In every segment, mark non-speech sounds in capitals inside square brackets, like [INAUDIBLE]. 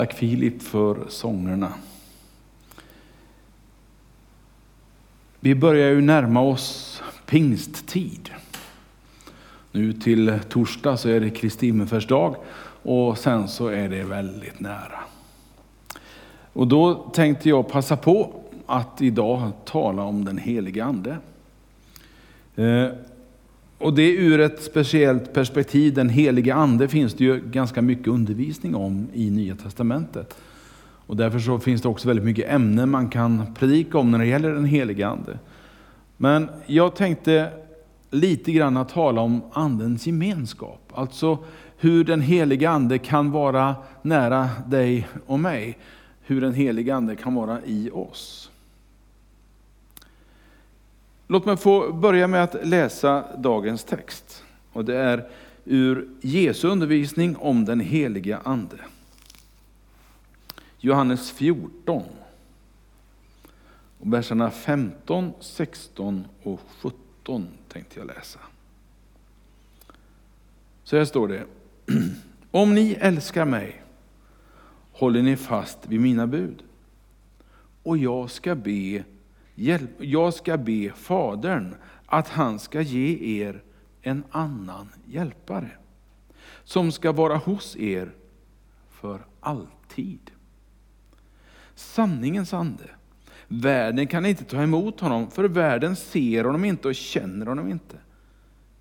Tack Filip för sångerna. Vi börjar ju närma oss pingsttid. Nu till torsdag så är det Kristi dag och sen så är det väldigt nära. Och då tänkte jag passa på att idag tala om den heliga Ande. Eh, och det ur ett speciellt perspektiv, den heliga Ande finns det ju ganska mycket undervisning om i Nya Testamentet. Och därför så finns det också väldigt mycket ämnen man kan predika om när det gäller den heliga Ande. Men jag tänkte lite grann att tala om Andens gemenskap. Alltså hur den heliga Ande kan vara nära dig och mig. Hur den heliga Ande kan vara i oss. Låt mig få börja med att läsa dagens text. Och det är ur Jesu undervisning om den heliga Ande. Johannes 14. Och verserna 15, 16 och 17 tänkte jag läsa. Så här står det. [CLEARS THROAT] Om ni älskar mig håller ni fast vid mina bud. Och jag ska be, jag ska be Fadern att han ska ge er en annan hjälpare som ska vara hos er för alltid. Sanningens ande Världen kan inte ta emot honom, för världen ser honom inte och känner honom inte.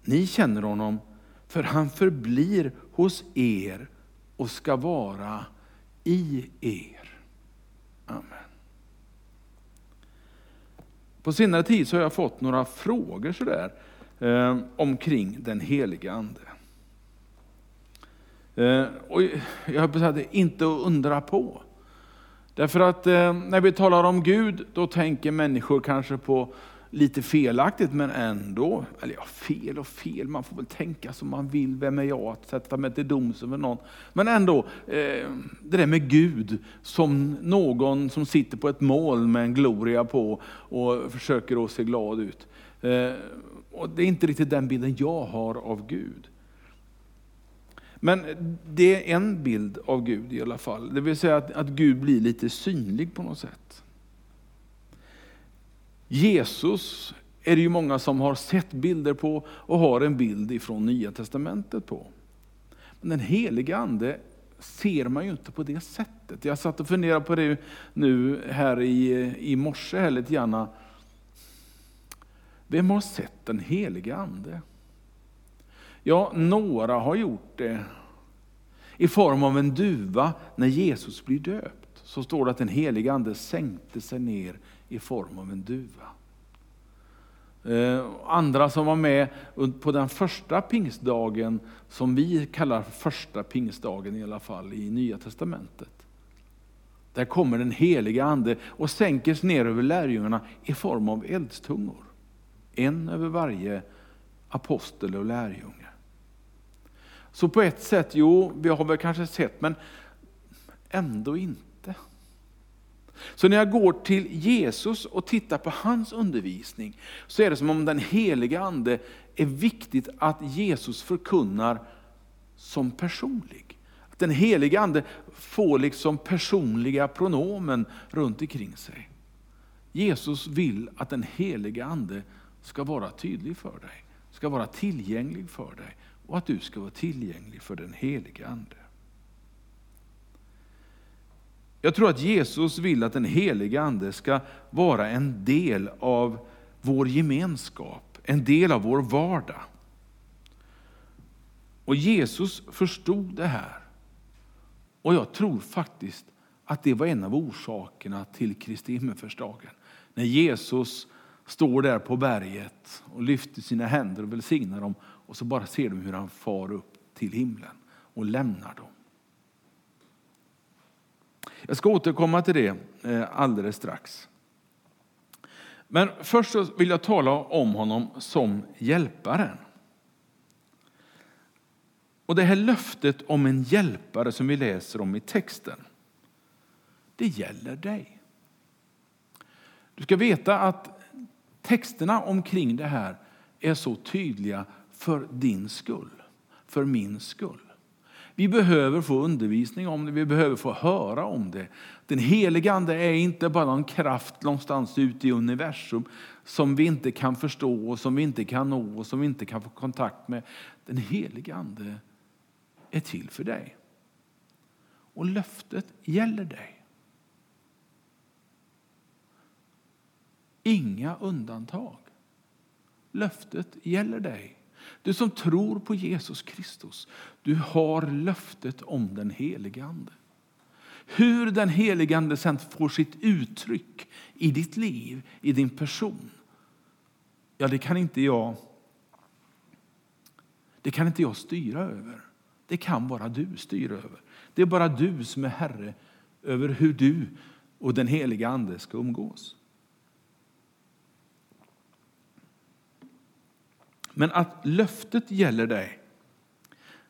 Ni känner honom, för han förblir hos er och ska vara i er. Amen. På senare tid så har jag fått några frågor sådär, eh, omkring den heliga Ande. Eh, och jag höll på att inte att undra på. Därför att eh, när vi talar om Gud, då tänker människor kanske på lite felaktigt, men ändå, eller ja, fel och fel, man får väl tänka som man vill, vem är jag att sätta mig till doms över någon? Men ändå, eh, det där med Gud som någon som sitter på ett moln med en gloria på och försöker att se glad ut. Eh, och det är inte riktigt den bilden jag har av Gud. Men det är en bild av Gud i alla fall. Det vill säga att, att Gud blir lite synlig på något sätt. Jesus är det ju många som har sett bilder på och har en bild ifrån Nya Testamentet på. Men den heliga Ande ser man ju inte på det sättet. Jag satt och funderade på det nu här i, i morse här lite grann. Vem har sett den heliga Ande? Ja, några har gjort det i form av en duva när Jesus blir döpt. Så står det att den helige ande sänkte sig ner i form av en duva. Eh, andra som var med på den första pingstdagen, som vi kallar första pingstdagen i alla fall i Nya Testamentet. Där kommer den heliga ande och sänker sig ner över lärjungarna i form av eldstungor. En över varje apostel och lärjunge. Så på ett sätt, jo, vi har väl kanske sett, men ändå inte. Så när jag går till Jesus och tittar på hans undervisning, så är det som om den heliga ande är viktigt att Jesus förkunnar som personlig. Att den heliga ande får liksom personliga pronomen runt omkring sig. Jesus vill att den heliga ande ska vara tydlig för dig, ska vara tillgänglig för dig och att du ska vara tillgänglig för den helige Ande. Jag tror att Jesus vill att den helige Ande ska vara en del av vår gemenskap, en del av vår vardag. Och Jesus förstod det här. Och jag tror faktiskt att det var en av orsakerna till Kristi himmelsfärdsdagen. När Jesus står där på berget och lyfter sina händer och välsignar dem och så bara ser de hur han far upp till himlen och lämnar dem. Jag ska återkomma till det eh, alldeles strax. Men först vill jag tala om honom som hjälparen. Och Det här löftet om en hjälpare som vi läser om i texten, det gäller dig. Du ska veta att texterna omkring det här är så tydliga för din skull, för min skull. Vi behöver få undervisning om det, vi behöver få höra om det. Den heliga Ande är inte bara en kraft någonstans ute i universum som vi inte kan förstå, och som vi inte kan nå och som vi inte kan få kontakt med. Den heliga Ande är till för dig. Och löftet gäller dig. Inga undantag. Löftet gäller dig. Du som tror på Jesus Kristus, du har löftet om den helige Ande. Hur den helige Ande sen får sitt uttryck i ditt liv, i din person, ja det kan inte jag det kan inte jag styra över. Det kan bara du styra över. Det är bara du som är Herre över hur du och den heliga Ande ska umgås. Men att löftet gäller dig,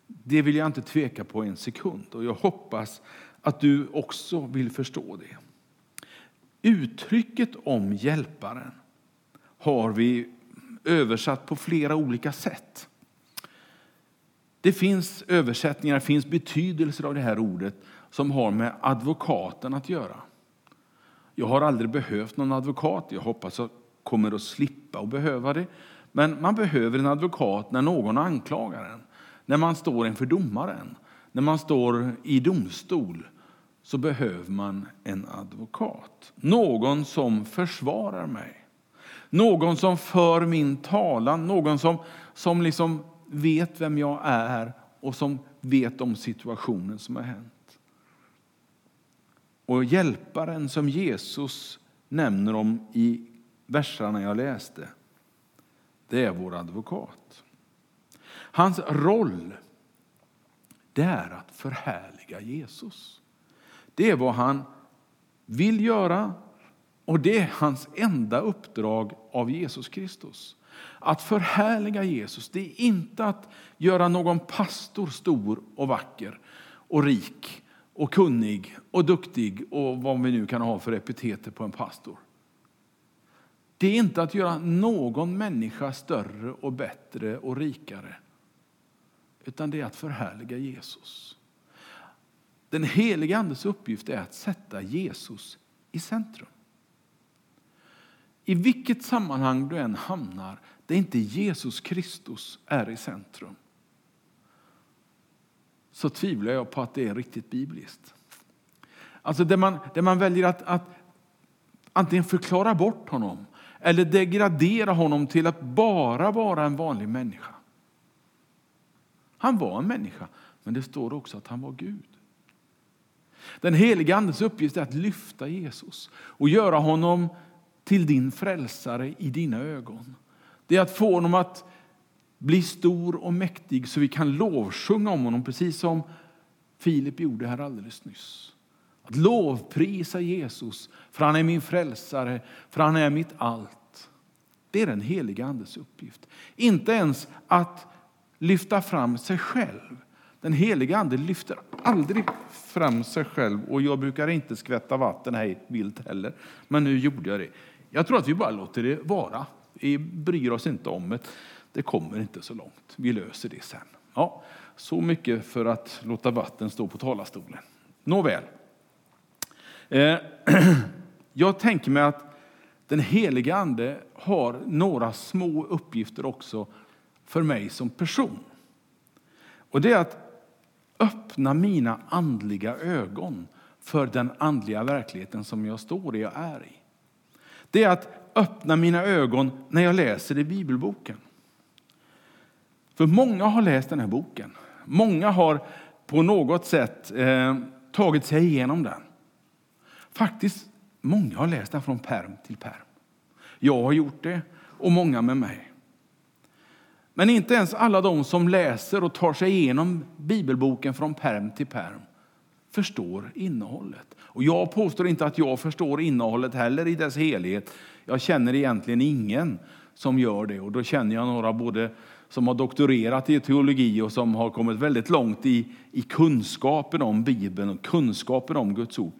det vill jag inte tveka på en sekund. Och jag hoppas att du också vill förstå det. Uttrycket om hjälparen har vi översatt på flera olika sätt. Det finns översättningar, det finns betydelser av det här ordet som har med advokaten att göra. Jag har aldrig behövt någon advokat. Jag hoppas jag kommer att slippa att behöva det. Men man behöver en advokat när någon anklagar en. När man står inför domaren, när man står i domstol så behöver man en advokat. Någon som försvarar mig. Någon som för min talan, någon som, som liksom vet vem jag är och som vet om situationen som har hänt. Och hjälparen som Jesus nämner om i verserna jag läste, det är vår advokat. Hans roll det är att förhärliga Jesus. Det är vad han vill göra och det är hans enda uppdrag av Jesus Kristus. Att förhärliga Jesus, det är inte att göra någon pastor stor och vacker och rik och kunnig och duktig och vad vi nu kan ha för epiteter på en pastor. Det är inte att göra någon människa större och bättre och rikare. Utan det är att förhärliga Jesus. Den heliga Andes uppgift är att sätta Jesus i centrum. I vilket sammanhang du än hamnar där inte Jesus Kristus är i centrum så tvivlar jag på att det är riktigt bibliskt. Alltså där man, där man väljer att, att antingen förklara bort honom eller degradera honom till att bara vara en vanlig människa. Han var en människa, men det står också att han var Gud. Den heliga Andes uppgift är att lyfta Jesus och göra honom till din frälsare i dina ögon. Det är att få honom att bli stor och mäktig så vi kan lovsjunga om honom precis som Filip gjorde här alldeles nyss. Att lovprisa Jesus, för han är min frälsare, för han är mitt allt. Det är den heliga Andes uppgift. Inte ens att lyfta fram sig själv. Den heliga Ande lyfter aldrig fram sig själv och jag brukar inte skvätta vatten här vilt heller. Men nu gjorde jag det. Jag tror att vi bara låter det vara. Vi bryr oss inte om det. Det kommer inte så långt. Vi löser det sen. Ja, så mycket för att låta vatten stå på talarstolen. Nåväl. Eh, [CLEARS THROAT] jag tänker mig att den heliga Ande har några små uppgifter också för mig som person. Och det är att öppna mina andliga ögon för den andliga verkligheten som jag står i och är i. Det är att öppna mina ögon när jag läser i bibelboken. För många har läst den här boken. Många har på något sätt eh, tagit sig igenom den. Faktiskt, många har läst den från perm till perm. Jag har gjort det och många med mig. Men inte ens alla de som läser och tar sig igenom bibelboken från perm till perm förstår innehållet. Och jag påstår inte att jag förstår innehållet heller i dess helhet. Jag känner egentligen ingen som gör det och då känner jag några både som har doktorerat i teologi och som har kommit väldigt långt i, i kunskapen om Bibeln och kunskapen om Guds ord.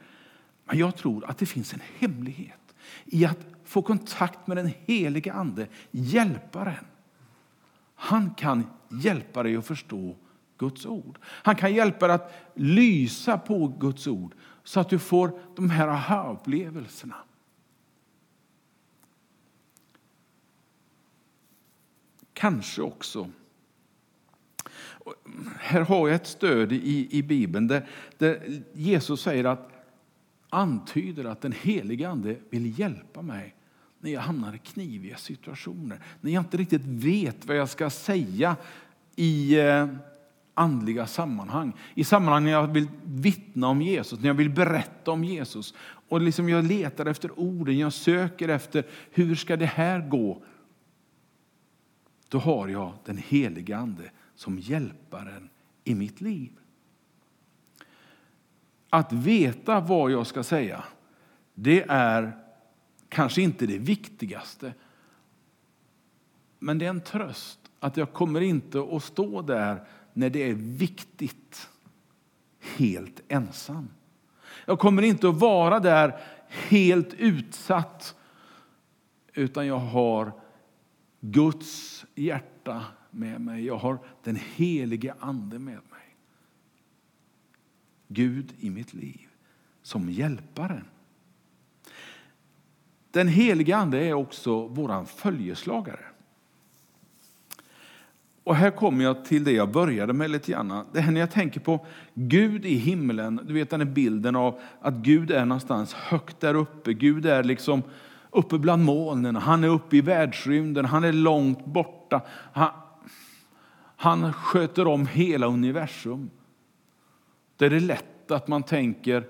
Men jag tror att det finns en hemlighet i att få kontakt med den helige Ande, hjälparen. Han kan hjälpa dig att förstå Guds ord. Han kan hjälpa dig att lysa på Guds ord så att du får de här aha-upplevelserna. Kanske också här har jag ett stöd i, i Bibeln där, där Jesus säger att antyder att den helige Ande vill hjälpa mig när jag hamnar i kniviga situationer. När jag inte riktigt vet vad jag ska säga i eh, andliga sammanhang. I sammanhang när jag vill vittna om Jesus, när jag vill berätta om Jesus. Och liksom jag letar efter orden, jag söker efter hur ska det här gå? Då har jag den helige Ande som hjälparen i mitt liv. Att veta vad jag ska säga, det är kanske inte det viktigaste. Men det är en tröst att jag kommer inte att stå där när det är viktigt helt ensam. Jag kommer inte att vara där helt utsatt utan jag har Guds hjärta med mig. Jag har den helige Ande med mig. Gud i mitt liv som hjälparen. Den helige Ande är också vår följeslagare. Och här kommer jag till det jag började med lite grann. Det här när jag tänker på Gud i himlen, du vet den här bilden av att Gud är någonstans högt där uppe. Gud är liksom uppe bland molnen, han är uppe i världsrymden, han är långt borta. Han, han sköter om hela universum. Det är det lätt att man tänker,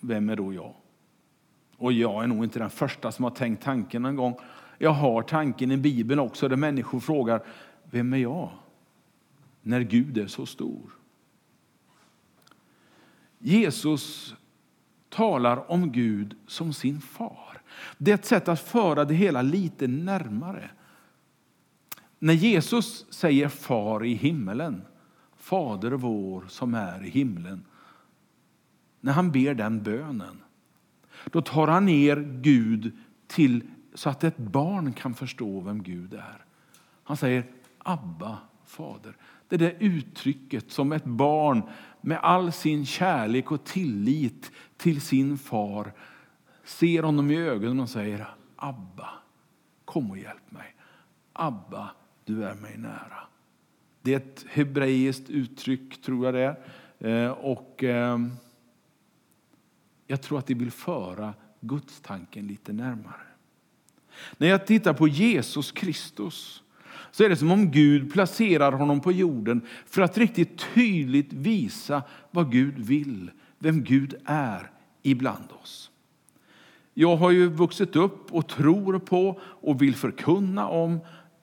vem är då jag? Och jag är nog inte den första som har tänkt tanken en gång. Jag har tanken i Bibeln också där människor frågar, vem är jag? När Gud är så stor. Jesus talar om Gud som sin far. Det är ett sätt att föra det hela lite närmare. När Jesus säger far i himmelen, Fader vår som är i himlen. När han ber den bönen, då tar han ner Gud till så att ett barn kan förstå vem Gud är. Han säger Abba, Fader. Det är det uttrycket som ett barn med all sin kärlek och tillit till sin far ser honom i ögonen och säger Abba, kom och hjälp mig. Abba, du är mig nära. Det är ett hebreiskt uttryck, tror jag det är. Eh, och ehm, jag tror att det vill föra gudstanken lite närmare. När jag tittar på Jesus Kristus så är det som om Gud placerar honom på jorden för att riktigt tydligt visa vad Gud vill, vem Gud är ibland oss. Jag har ju vuxit upp och tror på och vill förkunna om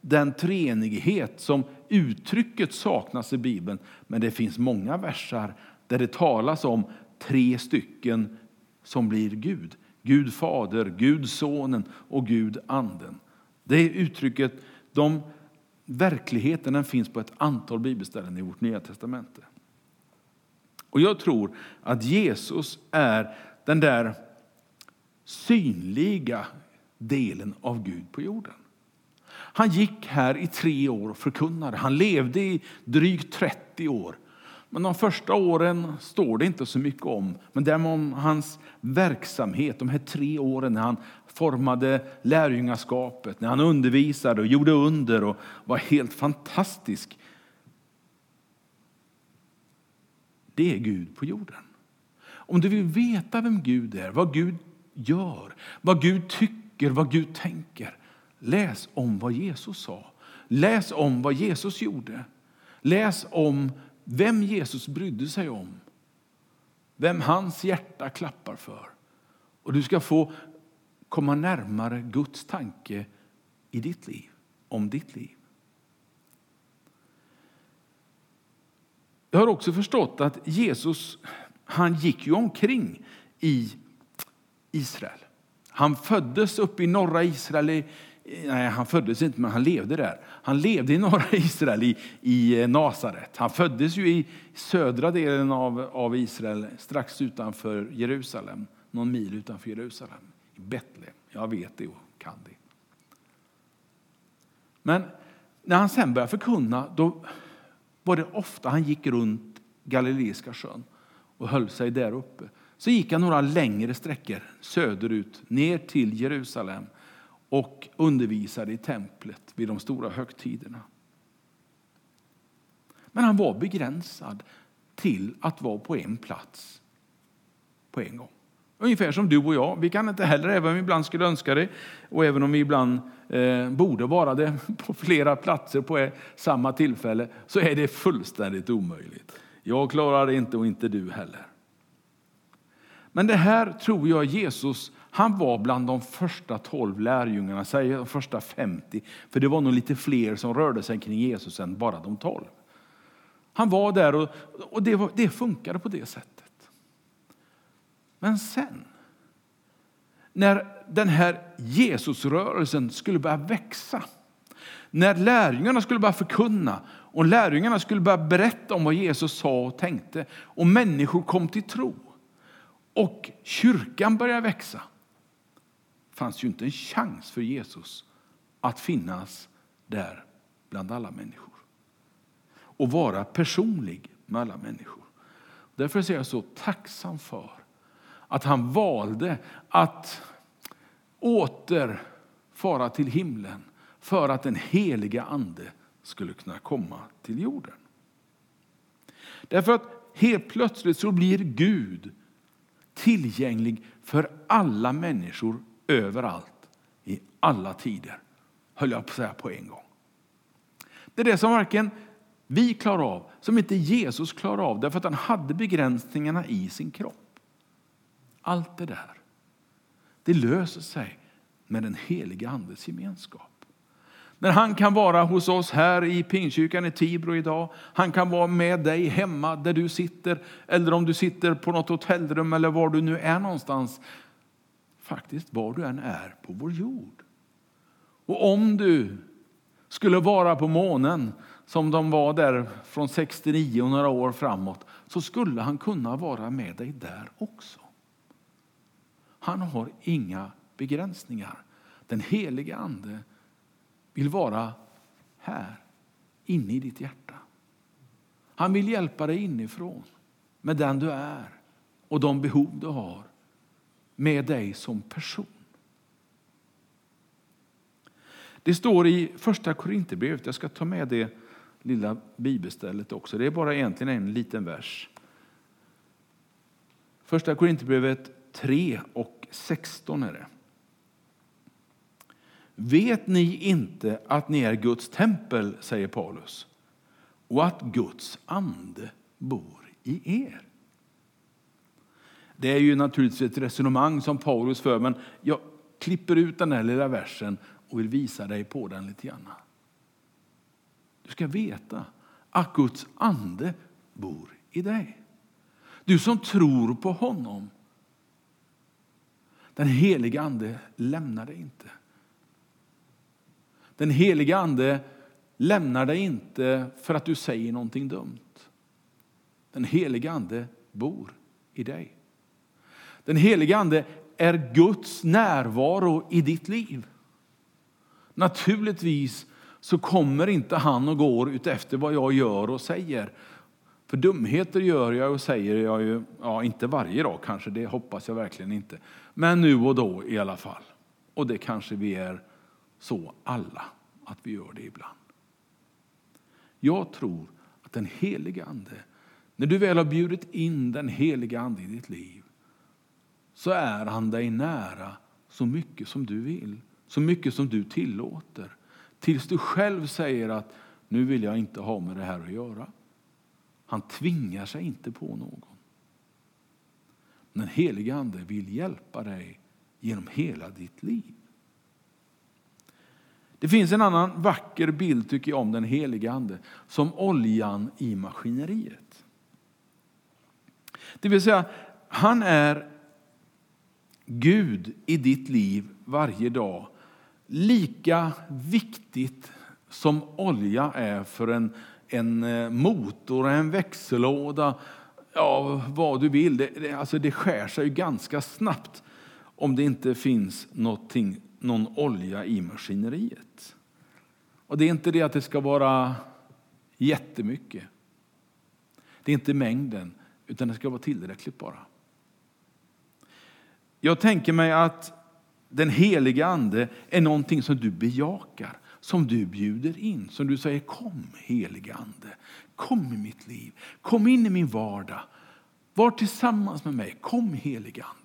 den treenighet som uttrycket saknas i Bibeln. Men det finns många versar där det talas om tre stycken som blir Gud. Gud Fader, Gud Sonen och Gud Anden. Det uttrycket, de verkligheten den finns på ett antal bibelställen i vårt Nya Testamente. Och jag tror att Jesus är den där synliga delen av Gud på jorden. Han gick här i tre år och förkunnade. Han levde i drygt 30 år. Men de första åren står det inte så mycket om. Men däremot om hans verksamhet, de här tre åren när han formade lärjungaskapet, när han undervisade och gjorde under och var helt fantastisk. Det är Gud på jorden. Om du vill veta vem Gud är, vad Gud gör, vad Gud tycker, vad Gud tänker, Läs om vad Jesus sa. Läs om vad Jesus gjorde. Läs om vem Jesus brydde sig om. Vem hans hjärta klappar för. Och du ska få komma närmare Guds tanke i ditt liv, om ditt liv. Jag har också förstått att Jesus han gick ju omkring i Israel. Han föddes uppe i norra Israel nej, han föddes inte, men han levde där. Han levde i norra [LAUGHS] Israel, i, i eh, Nasaret. Han föddes ju i södra delen av, av Israel, strax utanför Jerusalem, någon mil utanför Jerusalem, i Betlehem. Jag vet det och kan det. Men när han sen började förkunna, då var det ofta han gick runt Galileiska sjön och höll sig där uppe. Så gick han några längre sträckor söderut ner till Jerusalem och undervisade i templet vid de stora högtiderna. Men han var begränsad till att vara på en plats på en gång. Ungefär som du och jag. Vi kan inte heller, även om vi ibland skulle önska det och även om vi ibland eh, borde vara det [LAUGHS] på flera platser på samma tillfälle, så är det fullständigt omöjligt. Jag klarar det inte och inte du heller. Men det här tror jag Jesus, han var bland de första tolv lärjungarna, säg de första 50, för det var nog lite fler som rörde sig kring Jesus än bara de tolv. Han var där och, och det, var, det funkade på det sättet. Men sen, när den här Jesusrörelsen skulle börja växa, när lärjungarna skulle börja förkunna och lärjungarna skulle börja berätta om vad Jesus sa och tänkte och människor kom till tro och kyrkan började växa, fanns ju inte en chans för Jesus att finnas där bland alla människor och vara personlig med alla människor. Därför är jag så tacksam för att han valde att åter fara till himlen för att den heliga ande skulle kunna komma till jorden. Därför att helt plötsligt så blir Gud tillgänglig för alla människor överallt i alla tider, höll jag på att säga på en gång. Det är det som varken vi klarar av, som inte Jesus klarar av därför att han hade begränsningarna i sin kropp. Allt det där, det löser sig med den heliga Andes gemenskap. När han kan vara hos oss här i Pingstkyrkan i Tibro idag. Han kan vara med dig hemma där du sitter. Eller om du sitter på något hotellrum eller var du nu är någonstans. Faktiskt var du än är på vår jord. Och om du skulle vara på månen som de var där från 69 och några år framåt så skulle han kunna vara med dig där också. Han har inga begränsningar. Den heliga Ande vill vara här, inne i ditt hjärta. Han vill hjälpa dig inifrån med den du är och de behov du har med dig som person. Det står i första Korinthierbrevet, jag ska ta med det lilla bibelstället också. Det är bara egentligen en liten vers. Första Korinthierbrevet 3 och 16 är det. Vet ni inte att ni är Guds tempel, säger Paulus, och att Guds ande bor i er? Det är ju naturligtvis ett resonemang som Paulus för, men jag klipper ut den här lilla versen och vill visa dig på den lite grann. Du ska veta att Guds ande bor i dig. Du som tror på honom. Den helige ande lämnar dig inte. Den helige ande lämnar dig inte för att du säger någonting dumt. Den helige ande bor i dig. Den helige ande är Guds närvaro i ditt liv. Naturligtvis så kommer inte han och går utefter vad jag gör och säger. För dumheter gör jag och säger jag ju, ja inte varje dag kanske, det hoppas jag verkligen inte. Men nu och då i alla fall. Och det kanske vi är så alla, att vi gör det ibland. Jag tror att den heliga Ande, när du väl har bjudit in den heliga Ande i ditt liv, så är han dig nära så mycket som du vill, så mycket som du tillåter. Tills du själv säger att nu vill jag inte ha med det här att göra. Han tvingar sig inte på någon. Den helige Ande vill hjälpa dig genom hela ditt liv. Det finns en annan vacker bild tycker jag om den helige Ande som oljan i maskineriet. Det vill säga, han är Gud i ditt liv varje dag lika viktigt som olja är för en, en eh, motor, en växellåda, ja, vad du vill. Det, det, alltså det skär sig ganska snabbt om det inte finns någon olja i maskineriet. Och det är inte det att det ska vara jättemycket, Det är inte mängden, utan det ska vara tillräckligt bara. Jag tänker mig att den heliga ande är någonting som du bejakar, som du bjuder in, som du säger kom heliga ande, kom i mitt liv, kom in i min vardag, var tillsammans med mig, kom heliga ande.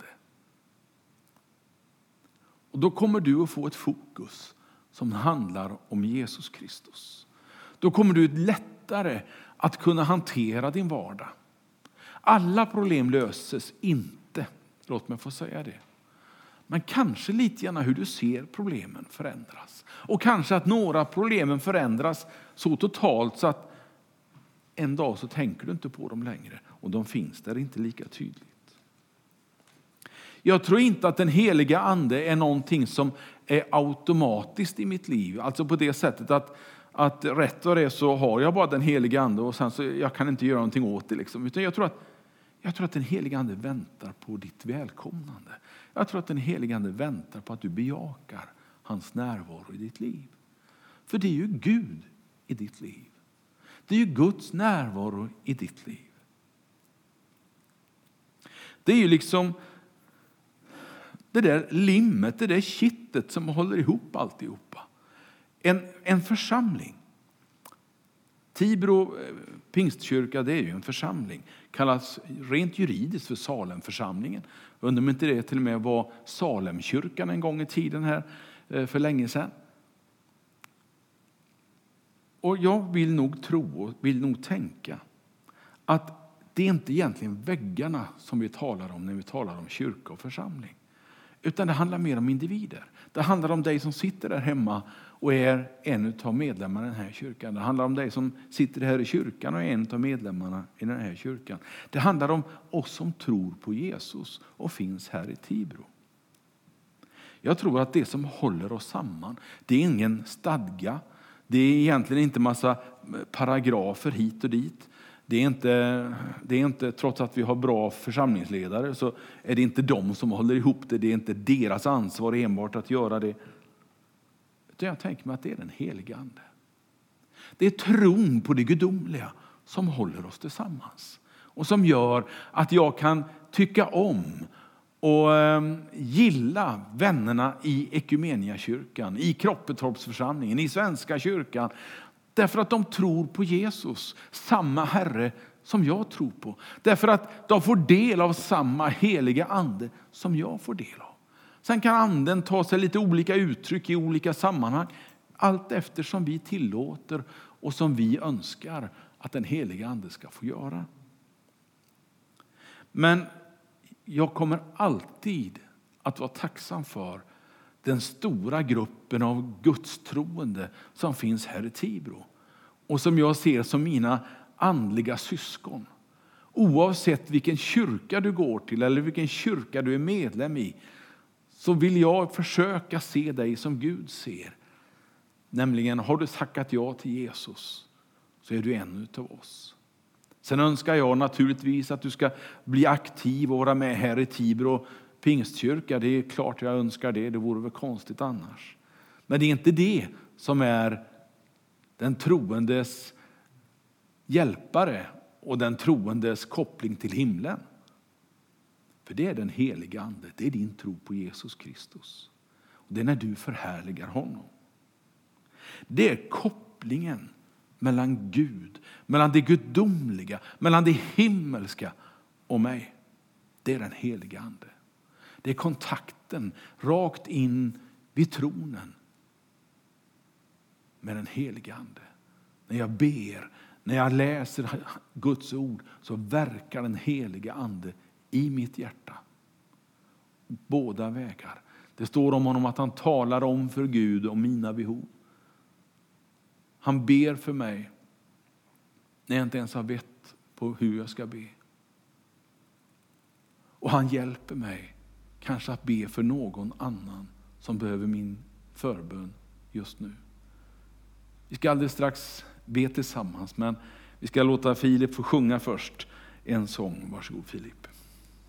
Och då kommer du att få ett fokus som handlar om Jesus Kristus. Då kommer du lättare att kunna hantera din vardag. Alla problem löses inte, låt mig få säga det. Men kanske lite grann hur du ser problemen förändras. Och kanske att några problemen förändras så totalt så att en dag så tänker du inte på dem längre och de finns där inte lika tydligt. Jag tror inte att den heliga ande är någonting som är automatiskt i mitt liv. Alltså på det sättet att, att rätt vad det är så har jag bara den heliga ande och sen så jag kan inte göra någonting åt det. Liksom. Utan jag tror att jag tror att den heliga Ande väntar på ditt välkomnande. Jag tror att den heliga Ande väntar på att du bejakar hans närvaro i ditt liv. För det är ju Gud i ditt liv. Det är ju Guds närvaro i ditt liv. Det är ju liksom det där limmet, det där kittet som håller ihop alltihopa. En, en församling. Tibro eh, pingstkyrka det är ju en församling. kallas rent juridiskt för Salemförsamlingen. Undrar om inte det till och med var Salemkyrkan en gång i tiden här eh, för länge sedan. Och jag vill nog tro och vill nog tänka att det är inte egentligen väggarna som vi talar om när vi talar om kyrka och församling. Utan det handlar mer om individer. Det handlar om dig som sitter där hemma och är en av medlemmarna i den här kyrkan. Det handlar om dig som sitter här i kyrkan och är en av medlemmarna i den här kyrkan. Det handlar om oss som tror på Jesus och finns här i Tibro. Jag tror att det som håller oss samman, det är ingen stadga. Det är egentligen inte massa paragrafer hit och dit. Det är, inte, det är inte, trots att vi har bra församlingsledare, så är det inte de som håller ihop det. Det är inte deras ansvar enbart att göra det. Utan jag tänker mig att det är den helige Ande. Det är tron på det gudomliga som håller oss tillsammans. Och som gör att jag kan tycka om och ehm, gilla vännerna i Ekumeniakyrkan, i Kroppetorpsförsamlingen, i Svenska kyrkan Därför att de tror på Jesus, samma Herre som jag tror på. Därför att de får del av samma heliga ande som jag får del av. Sen kan anden ta sig lite olika uttryck i olika sammanhang. Allt eftersom vi tillåter och som vi önskar att den heliga ande ska få göra. Men jag kommer alltid att vara tacksam för den stora gruppen av gudstroende som finns här i Tibro och som jag ser som mina andliga syskon. Oavsett vilken kyrka du går till eller vilken kyrka du är medlem i så vill jag försöka se dig som Gud ser. Nämligen, har du tackat ja till Jesus så är du en av oss. Sen önskar jag naturligtvis att du ska bli aktiv och vara med här i Tibro pingstkyrka. Det är klart jag önskar det, det vore väl konstigt annars. Men det är inte det som är den troendes hjälpare och den troendes koppling till himlen. För det är den heliga Ande, det är din tro på Jesus Kristus. Och det är när du förhärligar honom. Det är kopplingen mellan Gud, mellan det gudomliga, mellan det himmelska och mig. Det är den heliga Ande. Det är kontakten rakt in vid tronen med den helige Ande. När jag ber, när jag läser Guds ord så verkar den helige Ande i mitt hjärta. Båda vägar. Det står om honom att han talar om för Gud om mina behov. Han ber för mig när jag inte ens har vett på hur jag ska be. Och han hjälper mig kanske att be för någon annan som behöver min förbön just nu. Vi ska alldeles strax be tillsammans, men vi ska låta Filip få sjunga först en sång. Varsågod Filip.